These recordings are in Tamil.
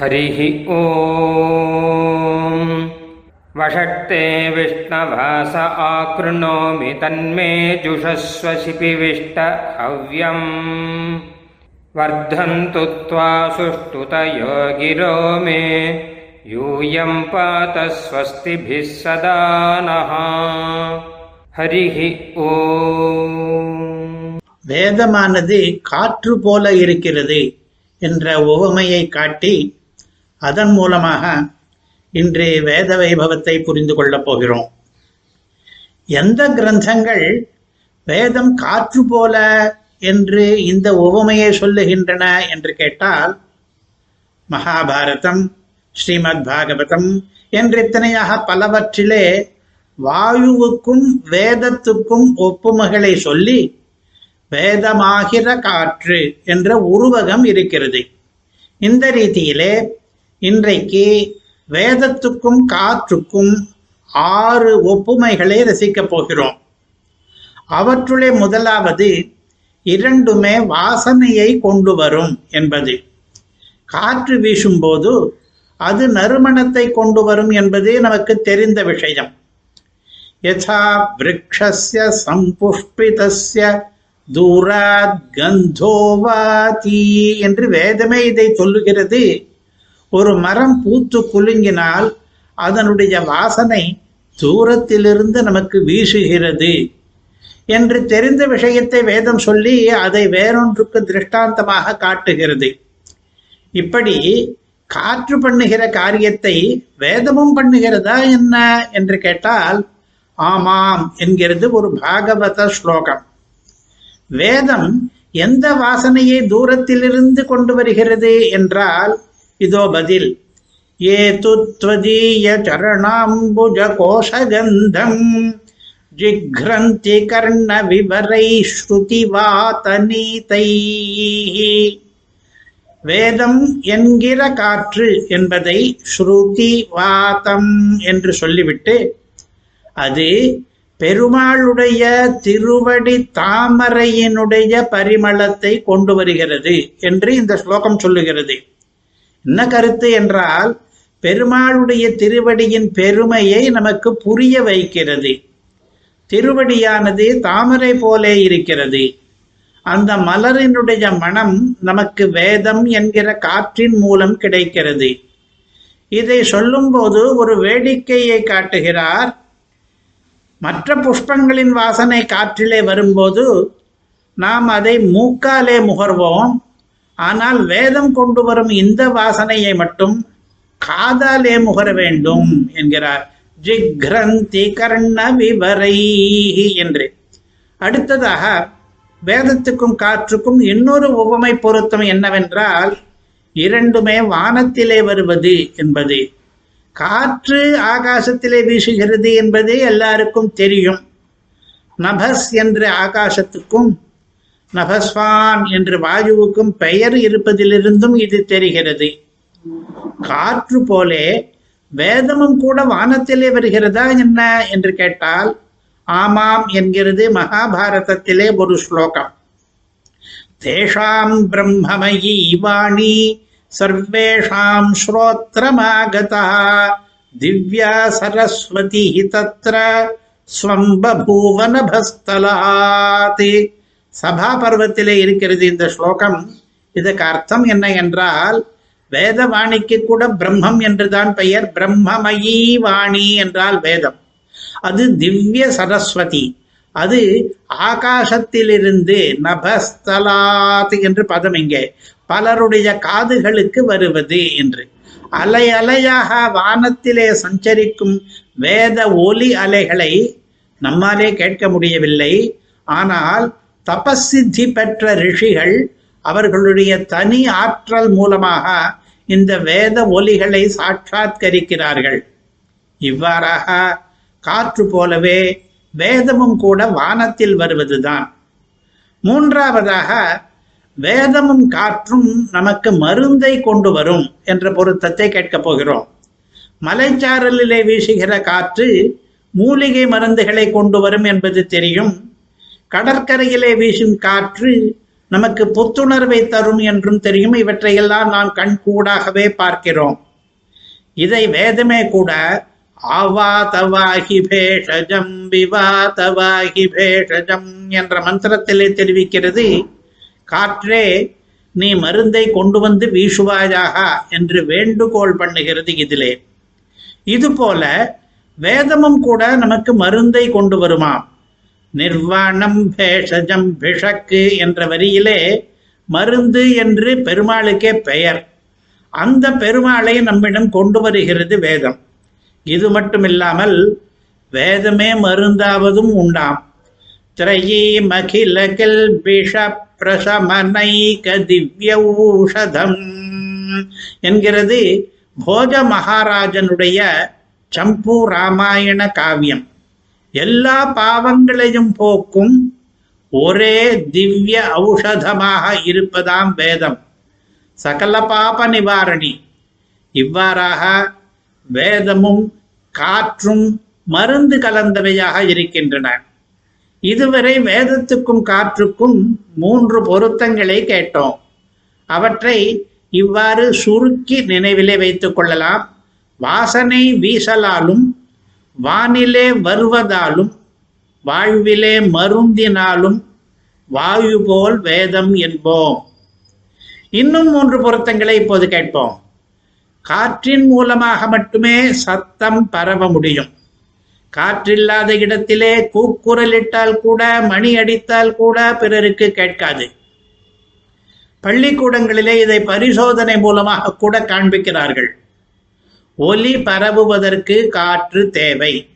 हरिः ॐ वषट्ते विष्णवास आकृणोमि तन्मे जुषस्व शिपिविष्ट हव्यम् वर्धन्तु त्वा सुष्ठुतयो गिरो मे यूयं पात स्वस्तिभिः सदा नः हरिः ॐ வேதமானது காற்று போல இருக்கிறது என்ற உவமையை காட்டி அதன் மூலமாக இன்று வேத வைபவத்தை புரிந்து கொள்ளப் போகிறோம். எந்த கிரந்தங்கள் வேதம் காற்று போல என்று இந்த உவமையை சொல்லுகின்றன என்று கேட்டால் மகாபாரதம் ஸ்ரீமத் பாகவதம் என்று இத்தனையாக பலவற்றிலே வாயுவுக்கும் வேதத்துக்கும் ஒப்புமைகளை சொல்லி வேதமாகிற காற்று என்ற உருவகம் இருக்கிறது. இந்த ரீதியிலே இன்றைக்கு வேதத்துக்கும் காற்றுக்கும் ஆறு ஒப்புமைகளை ரசிக்கப் போகிறோம். அவற்றுளே முதலாவது இரண்டுமே வாசனையை கொண்டு வரும் என்பது. காற்று வீசும்போது அது நறுமணத்தை கொண்டு வரும் என்பது நமக்கு தெரிந்த விஷயம். யதா விரக்ஷஸ்ய சம்புஷ்பிதஸ்ய தூராத் கந்தோவாதி என்று வேதமே இதை சொல்லுகிறது. ஒரு மரம் பூத்து குலுங்கினால் அதனுடைய வாசனை தூரத்திலிருந்து நமக்கு வீசுகிறது என்று தெரிந்த விஷயத்தை வேதம் சொல்லி அதை வேறொன்றுக்கு திருஷ்டாந்தமாக காட்டுகிறது. இப்படி காற்று பண்ணுகிற காரியத்தை வேதமும் பண்ணுகிறதா என்ன என்று கேட்டால் ஆமாம் என்கிறது ஒரு பாகவத ஸ்லோகம். வேதம் எந்த வாசனையை தூரத்திலிருந்து கொண்டு வருகிறது என்றால் இதோ பதில். ஏ துவதீய சரணாம்புஜ கோஷகந்தம் ஜிக்ரந்தி கர்ண விவரை ஸ்ருதி வாதநீதை வேதம் என்கிற காற்று என்பதை ஸ்ருதி வாதம் என்று சொல்லிவிட்டு அது பெருமாளுடைய திருவடி தாமரையினுடைய பரிமளத்தை கொண்டு வருகிறது என்று இந்த ஸ்லோகம் சொல்லுகிறது. என்ன கருத்து என்றால் பெருமாளுடைய திருவடியின் பெருமையை நமக்கு புரிய வைக்கிறது. திருவடியானது தாமரை போலே இருக்கிறது. அந்த மலரினுடைய மனம் நமக்கு வேதம் என்கிற காற்றின் மூலம் கிடைக்கிறது. இதை சொல்லும்போது ஒரு வேடிக்கையை காட்டுகிறார். மற்ற புஷ்பங்களின் வாசனை காற்றிலே வரும்போது நாம் அதை மூக்காலே முகர்வோம். ஆனால் வேதம் கொண்டு வரும் இந்த வாசனையை மட்டும் காதாலே முகர வேண்டும் என்கிறார். ஜிக்ரந்தி கர்ண விவரை என்று. அடுத்ததாக வேதத்துக்கும் காற்றுக்கும் இன்னொரு உவமை பொருத்தம் என்னவென்றால் இரண்டுமே வானத்திலே வருவது என்பது. காற்று ஆகாசத்திலே வீசுகிறது என்பது எல்லாருக்கும் தெரியும். நபஸ் என்ற ஆகாசத்துக்கும் நபஸ்வான் என்று வாயுவுக்கும் பெயர் இருப்பதிலிருந்தும் இது தெரிகிறது. காற்று போலே வேதமும் கூட வானத்திலே வருகிறதா என்ன என்று கேட்டால் ஆமாம் என்கிறது மகாபாரதத்திலே ஒரு ஸ்லோகம். தேஷாம் பிரம்மமயி வாணி சர்வேஷாம் ஸ்ரோத்ரமாகதா திவ்யா சரஸ்வதி தத்ர ஸ்வம்பூவனபஸ்தலாத் சபா பருவத்திலே இருக்கிறது இந்த ஸ்லோகம். இதுக்கு அர்த்தம் என்ன என்றால் வேதவாணிக்கு கூட பிரம்மம் என்றுதான் பெயர். பிரம்மமயி வாணி என்றால் வேதம். அது திவ்ய சரஸ்வதி. அது ஆகாசத்திலிருந்து நபஸ்தலாத் என்று பதம் இங்கே. பலருடைய காதுகளுக்கு வருவது என்று. அலை அலையாக வானத்திலே சஞ்சரிக்கும் வேத ஒலி அலைகளை நம்மாலே கேட்க முடியவில்லை. ஆனால் தபசித்தி பெற்ற ரிஷிகள் அவர்களுடைய தனி ஆற்றல் மூலமாக இந்த வேத ஒலிகளை சாட்சாத்கரிக்கிறார்கள். இவ்வாறாக காற்று போலவே வேதமும் கூட வானத்தில் வருவதுதான். மூன்றாவதாக வேதமும் காற்றும் நமக்கு மருந்தை கொண்டு வரும் என்ற பொருத்தத்தை கேட்கப் போகிறோம். மலைச்சாரலிலே வீசுகிற காற்று மூலிகை மருந்துகளை கொண்டு வரும் என்பது தெரியும். கடற்கரையிலே வீசும் காற்று நமக்கு புத்துணர்வை தரும் என்றும் தெரியும். இவற்றையெல்லாம் நாம் கண்கூடாகவே பார்க்கிறோம். இதை வேதமே கூட ஆவாதவாகி பேஷஜம் விவாதவாகி பேஷஜம் என்ற மந்திரத்திலே தெரிவிக்கிறது. காற்றே நீ மருந்தை கொண்டு வந்து வீசுவாயாக என்று வேண்டுகோள் பண்ணுகிறது இதிலே. இதுபோல வேதமும் கூட நமக்கு மருந்தை கொண்டு வருமாம். நிர்வாணம் பேஷஜம் பிஷக்கு என்ற வரியிலே மருந்து என்று பெருமாளுக்கே பெயர். அந்த பெருமாளை நம்மிடம் கொண்டு வருகிறது வேதம். இது மட்டுமில்லாமல் வேதமே மருந்தாவதும் உண்டாம். திரையீ மகிலகில் பிஷ பிரசமனைக திவ்ய ஊஷதம் என்கிறது போஜ மகாராஜனுடைய சம்பு ராமாயண காவியம். எல்லா பாவங்களையும் போக்கும் ஒரே திவ்ய ஔஷதமாக இருப்பதாம் வேதம். சகல பாப நிவாரணி. இவ்வாறாக வேதமும் காற்றும் மருந்து கலந்தவையாக இருக்கின்றன. இதுவரை வேதத்துக்கும் காற்றுக்கும் மூன்று பொருத்தங்களை கேட்டோம். அவற்றை இவ்வாறு சுருக்கி நினைவிலே வைத்துக் கொள்ளலாம். வாசனை வீசலாலும் வானிலே வருவதாலும் வாழ்விலே மருந்தினாலும் வாயு போல் வேதம் என்போம். இன்னும் மூன்று பொருத்தங்களை இப்போது கேட்போம். காற்றின் மூலமாக மட்டுமே சத்தம் பரவ முடியும். காற்றில்லாத இடத்திலே கூக்குரலிட்டால் கூட மணி அடித்தால் கூட பிறருக்கு கேட்காது. பள்ளிக்கூடங்களிலே இதை பரிசோதனை மூலமாக கூட காண்பிக்கிறார்கள். ஒலி பரவுவதற்கு காற்று தேவை.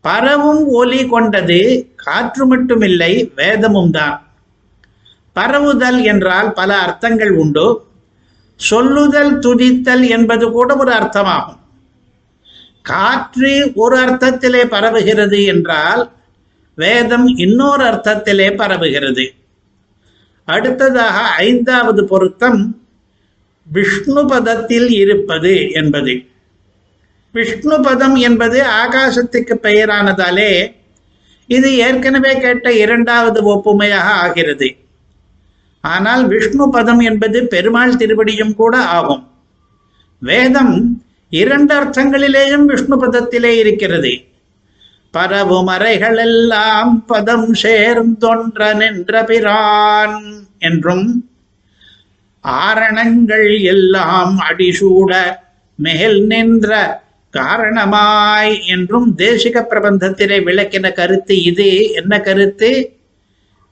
பரவும் ஒலி கொண்டது காற்று மட்டுமில்லை வேதமும் தான் பரவுதல் என்றால் பல அர்த்தங்கள் உண்டு. சொல்லுதல் துதித்தல் என்பது கூட ஒரு அர்த்தமாகும். காற்று ஒரு அர்த்தத்திலே பரவுகிறது என்றால் வேதம் இன்னொரு அர்த்தத்திலே பரவுகிறது. அடுத்ததாக ஐந்தாவது பொருத்தம் விஷ்ணுபதத்தில் இருப்பது என்பது. விஷ்ணுபதம் என்பது ஆகாசத்துக்கு பெயரானதாலே இது ஏற்கனவே கேட்ட இரண்டாவது ஒப்புமையாக ஆகிறது. ஆனால் விஷ்ணு பதம் என்பது பெருமாள் திருவடியும் கூட ஆகும். வேதம் இரண்டு அர்த்தங்களிலேயும் விஷ்ணு பதத்திலே இருக்கிறது. பரவு மறைகளெல்லாம் பதம் சேர்ந்தொன்ற நின்ற பிரான் என்றும் ஆரணங்கள் எல்லாம் அடிசூட மேல் நின்ற காரணமாய் என்றும் தேசிக பிரபந்தத்திலே விளக்கின கருத்து இது. என்ன கருத்து?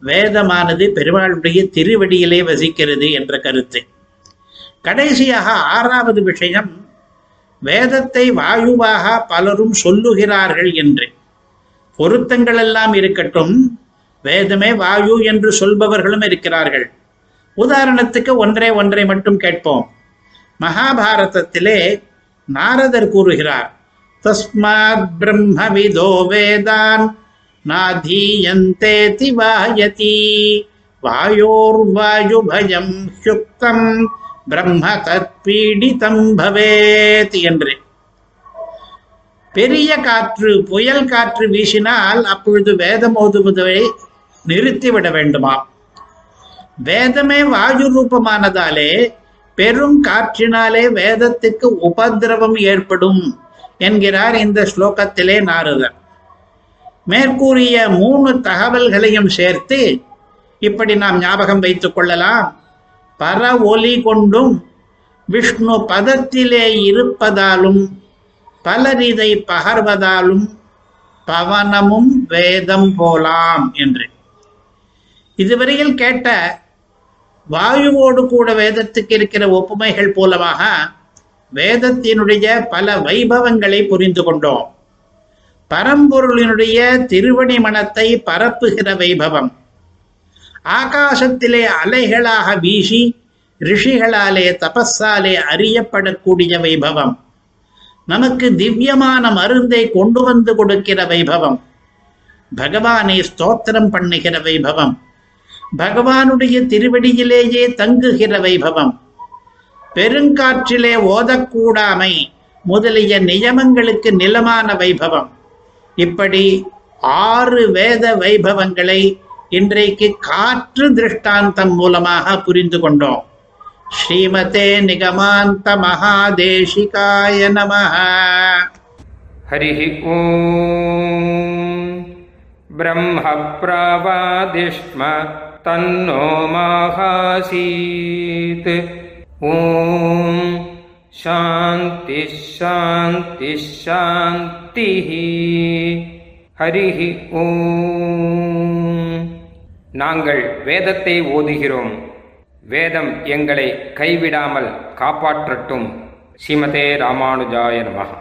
வேதமானது பெருமாளுடைய திருவடியிலே வசிக்கிறது என்ற கருத்து. கடைசியாக ஆறாவது விஷயம் வேதத்தை வாயுவாக பலரும் சொல்லுகிறார்கள் என்று. பொருத்தங்கள் எல்லாம் இருக்கட்டும் வேதமே வாயு என்று சொல்பவர்களும் இருக்கிறார்கள். உதாரணத்துக்கு ஒன்றே ஒன்றை மட்டும் கேட்போம். மகாபாரதத்திலே நாரதர் கூறுகிறார் தஸ்மாத் பிரம்மவிதோ வேதான் நாதீயந்தேதி வாயதி வாயோர்வாயுபயம் சுக்தம் பிரம்ம தத்பீடிதம் பவேத் என்று. பெரிய காற்று புயல் காற்று வீசினால் அப்பொழுது வேதம் ஓதுவதை நிறுத்திவிட வேண்டுமாம். வேதமே வாயு ரூபமானதாலே பெரும் காற்றினாலே வேதத்துக்கு உபதிரவம் ஏற்படும் என்கிறார் இந்த ஸ்லோகத்திலே நாரதர். மேற்கூறிய மூணு தகவல்களையும் சேர்த்து இப்படி நாம் ஞாபகம் வைத்துக் கொள்ளலாம். பர ஒலி கொண்டும் விஷ்ணு பதத்திலே இருப்பதாலும் பலர் இதை பகர்வதாலும் பவனமும் வேதம் போலாம் என்று. இதுவரையில் கேட்ட வாயுவோடு கூட வேதத்துக்கு இருக்கிற ஒப்புமைகள் போலமாக வேதத்தினுடைய பல வைபவங்களை புரிந்து கொண்டோம். பரம்பொருளினுடைய திருவணி மனத்தை பரப்புகிற வைபவம். ஆகாசத்திலே அலைகளாக வீசி ரிஷிகளாலே தபஸாலே அறியப்படக்கூடிய வைபவம். நமக்கு திவ்யமான மருந்தை கொண்டு வந்து கொடுக்கிற வைபவம். பகவானை ஸ்தோத்திரம் பண்ணுகிற வைபவம். பகவானுடைய திருவடியிலேயே தங்குகிற வைபவம். பெருங்காற்றிலே ஓதக்கூடாமை முதலிய நியமங்களுக்கு நிலமான வைபவம். இப்படி ஆறு வேத வைபவங்களை இன்றைக்கு காற்று திருஷ்டாந்தம் மூலமாக புரிந்து கொண்டோம். ஸ்ரீமதே நிகமாந்த மகாதேசிகாய நம. ஹரி ஓம். பிரம்ம பிரவாதிஷ்ம तन्नो माहासीत् ॐ शान्तिः शान्तिः शान्तिः ஹரிः ஓம் நாங்கள் வேதத்தை ஓதுகிறோம் வேதம் எங்களை கைவிடாமல் காப்பாற்றட்டும் ஸ்ரீமதே ராமானுஜாய நமः